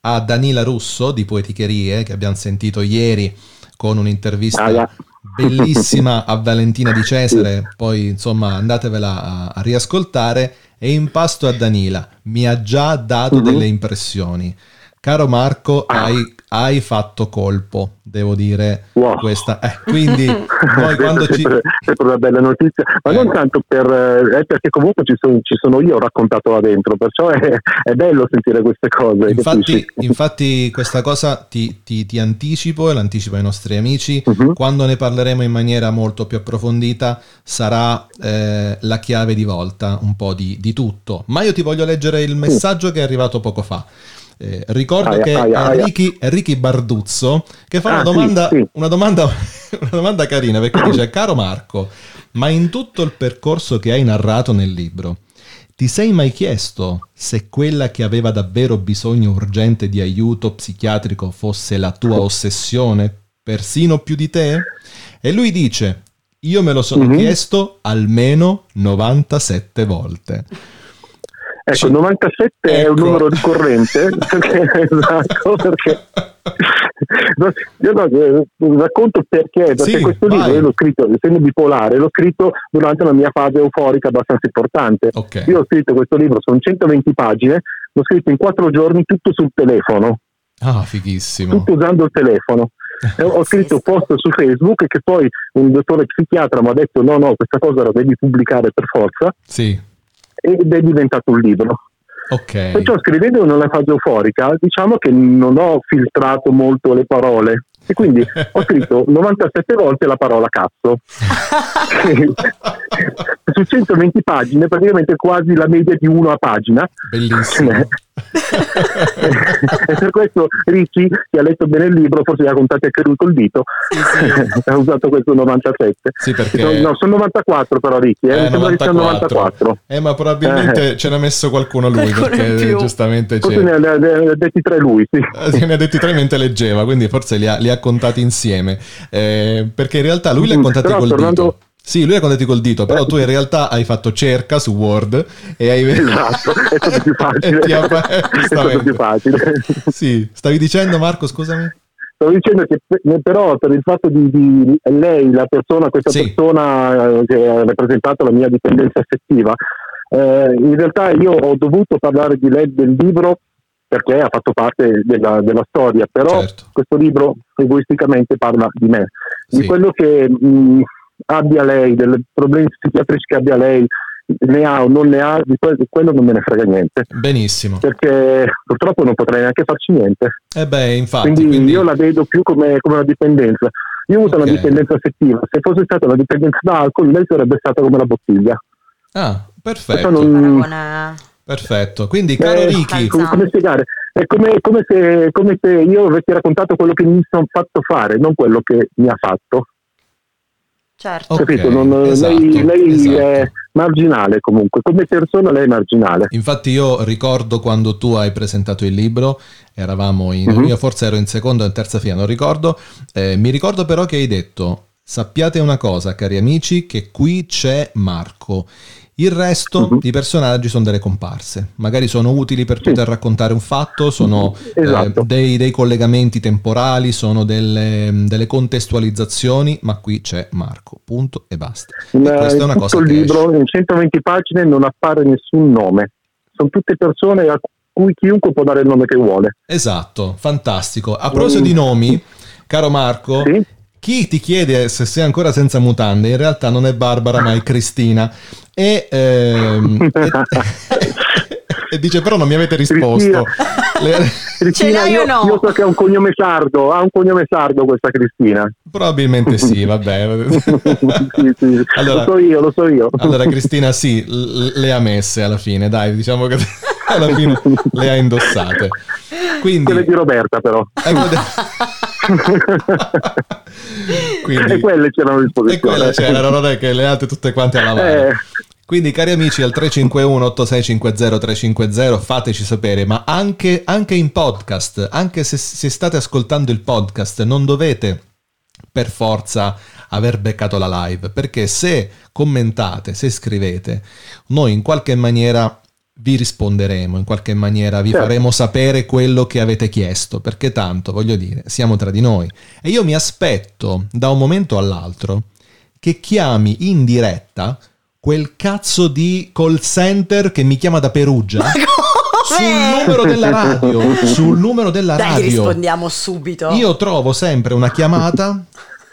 a Danila Russo di Poeticherie, che abbiamo sentito ieri con un'intervista Ah, yeah. bellissima a Valentina di Cesare, poi insomma andatevela a, a riascoltare, e in pasto a Danila. Mi ha già dato Mhm. delle impressioni. Caro Marco, Ah. hai, hai fatto colpo, devo dire Wow. questa. Eh, quindi Questa quando è ci... sempre, sempre una bella notizia, ma Eh. non tanto per, eh, perché comunque ci sono, ci sono io raccontato là dentro, perciò è, è bello sentire queste cose. Infatti, infatti questa cosa ti, ti- ti anticipo e l'anticipo ai nostri amici, Mhm. quando ne parleremo in maniera molto più approfondita sarà eh, la chiave di volta un po' di, di tutto. Ma io ti voglio leggere il messaggio che è arrivato poco fa. Eh, ricordo Aia, che aia, è Ricky Barduzzo che fa Ah, una, sì, domanda, sì. una, domanda, una domanda carina perché dice caro Marco ma in tutto il percorso che hai narrato nel libro ti sei mai chiesto se quella che aveva davvero bisogno urgente di aiuto psichiatrico fosse la tua ossessione, persino più di te? E lui dice, io me lo sono Mhm. chiesto almeno 97 volte. Ecco, 97 è un Ecco. numero ricorrente, perché, esatto, perché io no, eh, racconto perché, perché Sì, questo vai. libro io l'ho scritto, essendo bipolare, l'ho scritto durante una mia fase euforica abbastanza importante. Ok. Io ho scritto questo libro, sono 120 pagine, l'ho scritto in quattro giorni tutto sul telefono, Ah, fighissimo. tutto usando il telefono. Ho scritto post su Facebook che poi un dottore psichiatra mi ha detto no, no, questa cosa la devi pubblicare per forza Sì, ed è diventato un libro. ok. Perciò scrivendo nella fase euforica diciamo che non ho filtrato molto le parole e quindi ho scritto 97 volte la parola cazzo. Su 120 pagine, praticamente quasi la media di uno a pagina. Bellissimo. e per questo Ricci, che ha letto bene il libro, forse ha contato anche lui col dito, ha usato questo 97. Sì, perché- Sono- no, sono 94 però Ricci, eh, che sia 94. Eh, ma probabilmente ce n'ha messo qualcuno lui, Qualcuno perché giustamente Forse c'è. ne ha, ne ha detti tre lui, sì. Eh, Ne ha detti tre mentre leggeva, quindi forse li ha, li ha contati insieme. Eh, perché in realtà lui li ha Mm, contati però col tornando- dito. Sì, lui ha contati col dito, però tu in realtà hai fatto cerca su Word e hai Esatto, è stato più facile. Ti è stato più facile. Sì, stavi dicendo Marco, scusami? Stavo dicendo che pe- però per il fatto di, di lei, la persona, questa Sì. persona eh, che ha rappresentato la mia dipendenza affettiva, eh, in realtà io ho dovuto parlare di lei del libro perché ha fatto parte della, della storia, però Certo. questo libro egoisticamente parla di me, Sì. di quello che mh, abbia lei, dei problemi psichiatrici che abbia lei, ne ha o non ne ha, di que- di quello non me ne frega niente, Benissimo. perché purtroppo non potrei neanche farci niente. E beh, infatti, Quindi, quindi- io la vedo più come, come una dipendenza. Io ho avuto Ok. una dipendenza affettiva, se fosse stata una dipendenza da alcol, lei sarebbe stata come la bottiglia. Ah, perfetto. non- Perfetto. Quindi, caro Eh, Ricky, come, come spiegare? È come, come se, come se io avessi raccontato quello che mi sono fatto fare, non quello che mi ha fatto. Certo. Ok, Capito? Non- esatto, lei lei esatto. è marginale comunque, come persona lei è marginale. Infatti io ricordo quando tu hai presentato il libro, eravamo in, Mhm. io forse ero in seconda o in terza fila, non ricordo, eh, mi ricordo però che hai detto, sappiate una cosa cari amici, che qui c'è Marco, il resto Mhm. i personaggi sono delle comparse, magari sono utili per Sì. poter raccontare un fatto, sono eh, Esatto. dei, dei collegamenti temporali, sono delle, delle contestualizzazioni, ma qui c'è Marco, punto e basta. In, E questa è una cosa il libro, in 120 pagine, non appare nessun nome. Sono tutte persone a cui chiunque può dare il nome che vuole. Esatto, fantastico. A proposito di nomi, caro Marco, Sì? chi ti chiede se sei ancora senza mutande in realtà non è Barbara ma è Cristina. E, ehm, e- e dice però non mi avete risposto. Le- Cristina, io, no? io so che ha un cognome sardo, ha un cognome sardo questa Cristina. probabilmente sì, vabbè. sì, sì. Allora- lo so io, lo so io. Allora Cristina sì, le ha messe alla fine, dai, diciamo che alla fine le ha indossate. Quindi... Quelle di Roberta però. Quindi- e quelle c'erano a E disposizione. quella c'era, non è che le altre tutte quante alla mano. Eh, Quindi cari amici al 351 8650 350 fateci sapere, ma anche, anche in podcast, anche se, se state ascoltando il podcast, non dovete per forza aver beccato la live, perché se commentate, se scrivete, noi in qualche maniera vi risponderemo, in qualche maniera vi Certo. faremo sapere quello che avete chiesto, perché tanto, voglio dire, siamo tra di noi. E io mi aspetto da un momento all'altro che chiami in diretta quel cazzo di call center che mi chiama da Perugia sul numero della radio, sul numero della Dai, radio. rispondiamo subito. Io trovo sempre una chiamata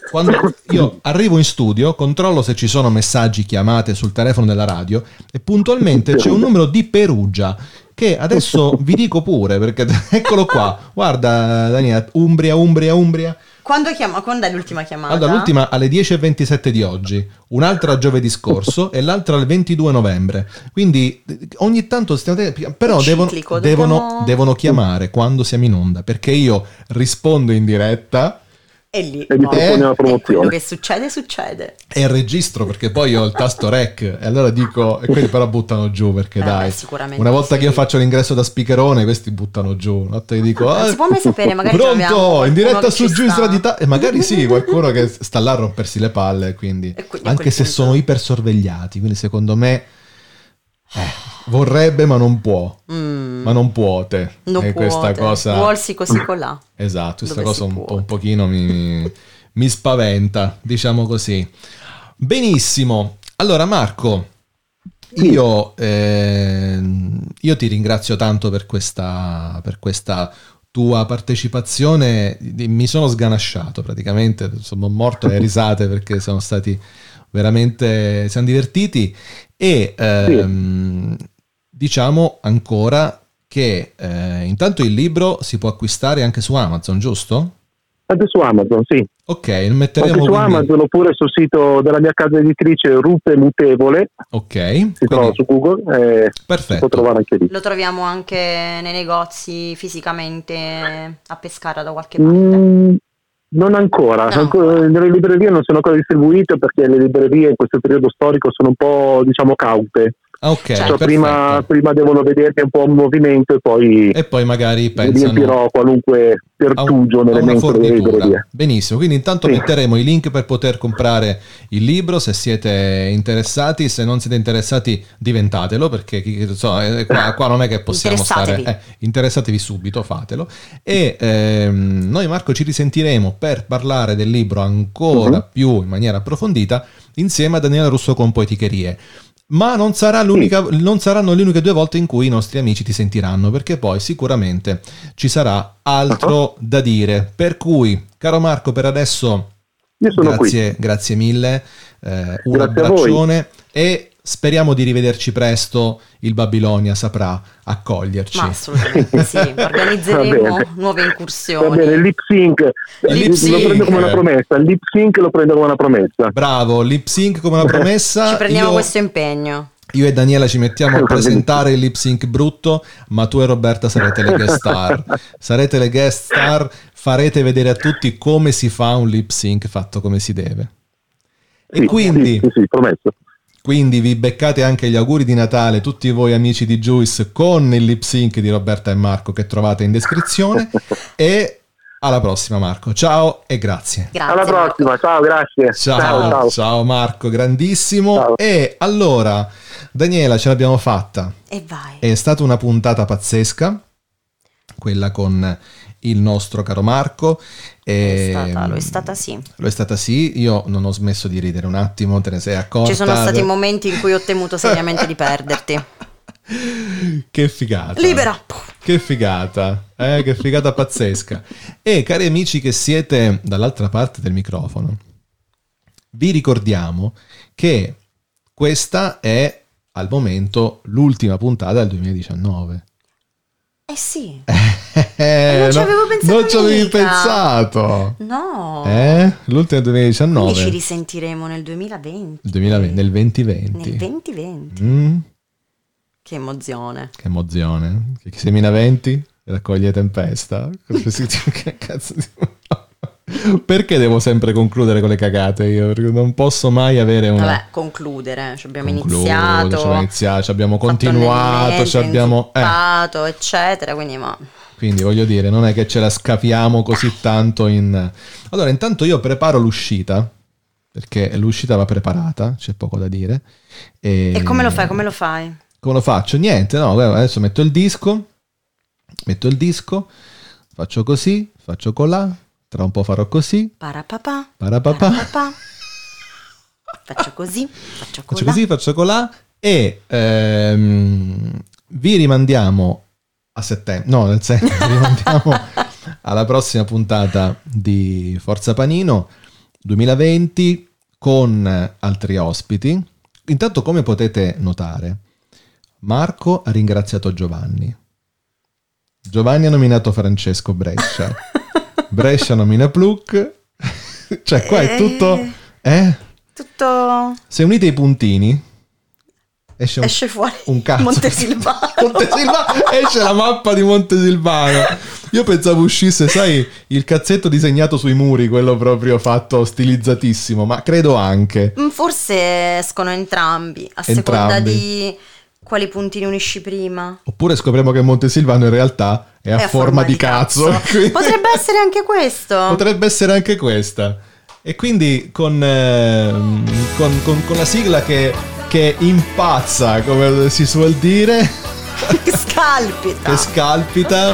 quando io arrivo in studio, controllo se ci sono messaggi, chiamate sul telefono della radio e puntualmente c'è un numero di Perugia che adesso vi dico pure perché eccolo qua. Guarda Daniela, Umbria, Umbria, Umbria. Quando, chiama, quando è l'ultima chiamata? Allora, l'ultima alle 10.27 di oggi, un'altra giovedì scorso e l'altra il 22 novembre. Quindi ogni tanto stiamo... Però devono, ciclico, devono, dobbiamo- devono chiamare quando siamo in onda perché io rispondo in diretta E lì E no. propone una E quello promozione. che succede, succede. e registro perché poi ho il tasto rec e allora dico e quelli però buttano giù perché Eh, dai beh, sicuramente una volta sì. che io faccio l'ingresso da speakerone questi buttano giù una volta che dico Non "Ah, si può mai sapere, magari pronto in diretta su ci giù in sta." stradità e magari sì qualcuno che sta là a rompersi le palle quindi, quindi anche se punto- sono ipersorvegliati quindi secondo me eh, vorrebbe ma non può ma non puote Mm. Non e può. questa cosa Vuolsi così colà. Esatto, questa Dove cosa un, può. un pochino mi, mi spaventa, diciamo così. Benissimo, allora Marco, io, ehm, io ti ringrazio tanto per questa, per questa tua partecipazione, mi sono sganasciato praticamente, sono morto alle risate perché siamo stati veramente, siamo divertiti e ehm, diciamo ancora che eh, intanto il libro si può acquistare anche su Amazon, giusto? Anche su Amazon, sì. Ok, Anche metteremo su quindi- Amazon oppure sul sito della mia casa editrice Rupe Mutevole, Ok, si trova quindi- su Google, e si perfetto. può trovare anche lì. Lo troviamo anche nei negozi fisicamente a Pescara da qualche parte. Mm, non ancora, No. Ancora- nelle librerie non sono ancora distribuite perché le librerie in questo periodo storico sono un po' diciamo caute. Ah, ok, Cioè, prima, prima devono vedermi un po' in movimento e poi E poi magari pensano riempirò qualunque un- pertugio a nelle una mense delle fornitura. librerie. Benissimo, quindi intanto Sì. metteremo i link per poter comprare il libro se siete interessati, se non siete interessati diventatelo perché chi- insomma, eh, qua, qua non è che possiamo stare... Interessatevi. eh, interessatevi subito, fatelo. E ehm, noi Marco ci risentiremo per parlare del libro ancora Mhm. più in maniera approfondita insieme a Daniela Russo con Poeticherie. Ma non, sarà l'unica- non saranno le uniche due volte in cui i nostri amici ti sentiranno, perché poi sicuramente ci sarà altro da dire. Per cui, caro Marco, per adesso grazie, grazie mille, eh, un Grazie abbraccione e speriamo di rivederci presto. Il Babilonia saprà accoglierci. Ma assolutamente sì, organizzeremo nuove incursioni. Va bene, il lip sync, lo prendo come una promessa, il lip sync lo prendo come una promessa. Bravo, lip sync come una promessa. Ci prendiamo Io- questo impegno. Io e Daniela ci mettiamo a presentare il lip sync brutto, ma tu e Roberta sarete le guest star. Sarete le guest star, farete vedere a tutti come si fa un lip sync fatto come si deve. E Sì, quindi, sì, sì, sì, promesso. Quindi vi beccate anche gli auguri di Natale, tutti voi amici di Juice, con il lip sync di Roberta e Marco che trovate in descrizione. E alla prossima, Marco. Ciao e grazie. Grazie. Alla Marco. prossima, ciao, grazie. Ciao, ciao, Marco, grandissimo. Ciao. E allora, Daniela, ce l'abbiamo fatta. E vai. È stata una puntata pazzesca, quella con il nostro caro Marco. È E, stata, lo è stata sì. Lo è stata sì, io non ho smesso di ridere un attimo, te ne sei accorta. Ci sono stati momenti in cui ho temuto seriamente di perderti. Che figata. Libera. Che figata, eh, che figata pazzesca. E cari amici che siete dall'altra parte del microfono, vi ricordiamo che questa è al momento l'ultima puntata del 2019. Eh sì. Eh, non ci avevo pensato Non ci avevi pensato. No. Eh? L'ultima del Quindi ci 2019. risentiremo nel 2020. Il 2020, nel 2020. Nel 2020. Mm, Che emozione. che emozione. Chi semina venti raccoglie tempesta. che cazzo di... Perché devo sempre concludere con le cagate io? Perché non posso mai avere una... Vabbè, concludere. Ci abbiamo Concludo, iniziato. ci abbiamo iniziato, ci abbiamo continuato, ci abbiamo... eh. eccetera. Quindi, ma Quindi voglio dire, non è che ce la scafiamo così tanto in... Allora, intanto io preparo l'uscita, perché l'uscita va preparata, c'è poco da dire. E, E come lo fai? Come lo fai? Come lo faccio? Niente, no, adesso metto il disco, metto il disco, faccio così, faccio colà, tra un po' farò così, Parapapà. Parapapà. parapapà. Faccio così, faccio faccio così, faccio colà e ehm, vi rimandiamo a settembre, no, nel senso, rimandiamo alla prossima puntata di Forza Panino 2020 con altri ospiti. Intanto, come potete notare, Marco ha ringraziato Giovanni. Giovanni ha nominato Francesco Brescia. Brescia nomina Pluck. cioè, qua è tutto... Eh? Tutto Se unite i puntini, esce un, esce fuori un cazzo. Montesilvano. Montesilvano esce la mappa di Montesilvano. Io pensavo uscisse, sai, il cazzetto disegnato sui muri, quello proprio fatto stilizzatissimo, ma credo anche. Mm, Forse escono entrambi, a seconda Entrambi. di quali puntini unisci prima. Oppure scopriamo che Montesilvano in realtà è a, È forma, di cazzo. quindi- Potrebbe essere anche questo. Potrebbe essere anche questa. E quindi con, ehm, con- con- con la sigla che, che impazza, come si suol dire, scalpita. che scalpita,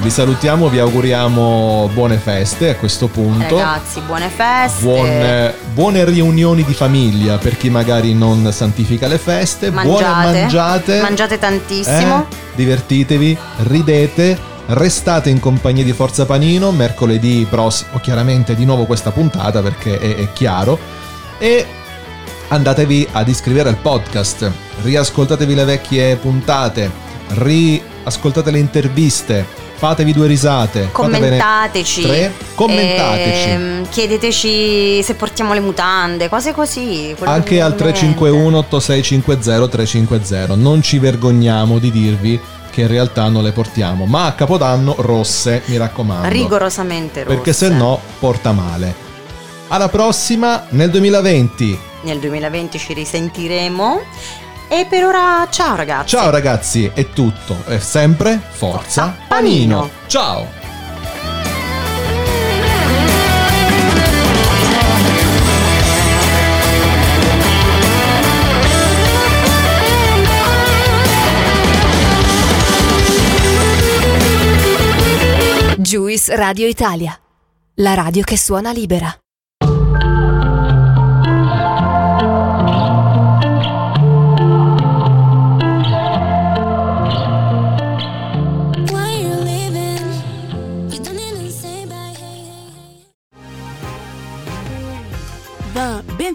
vi salutiamo, vi auguriamo buone feste a questo punto. Ragazzi, buone feste. Buone, buone riunioni di famiglia per chi magari non santifica le feste. Buone Mangiate. mangiate. Mangiate tantissimo. Eh, divertitevi, ridete, restate in compagnia di Forza Panino. Mercoledì prossimo, chiaramente, di nuovo questa puntata perché è, è chiaro. E andatevi ad iscrivere al podcast, riascoltatevi le vecchie puntate, riascoltate le interviste, fatevi due risate, Commentateci. Tre, commentateci. Ehm, chiedeteci se portiamo le mutande, cose così. Anche al viene in 351 8650 350. Non ci vergogniamo di dirvi che in realtà non le portiamo, ma a Capodanno rosse, mi raccomando. mente. Rigorosamente rosse. Perché se no porta male. Alla prossima nel 2020. Nel 2020 ci risentiremo. E per ora, ciao ragazzi. Ciao ragazzi, è tutto. E sempre Forza, Forza Panino. Panino. Ciao. Juice Radio Italia, la radio che suona libera.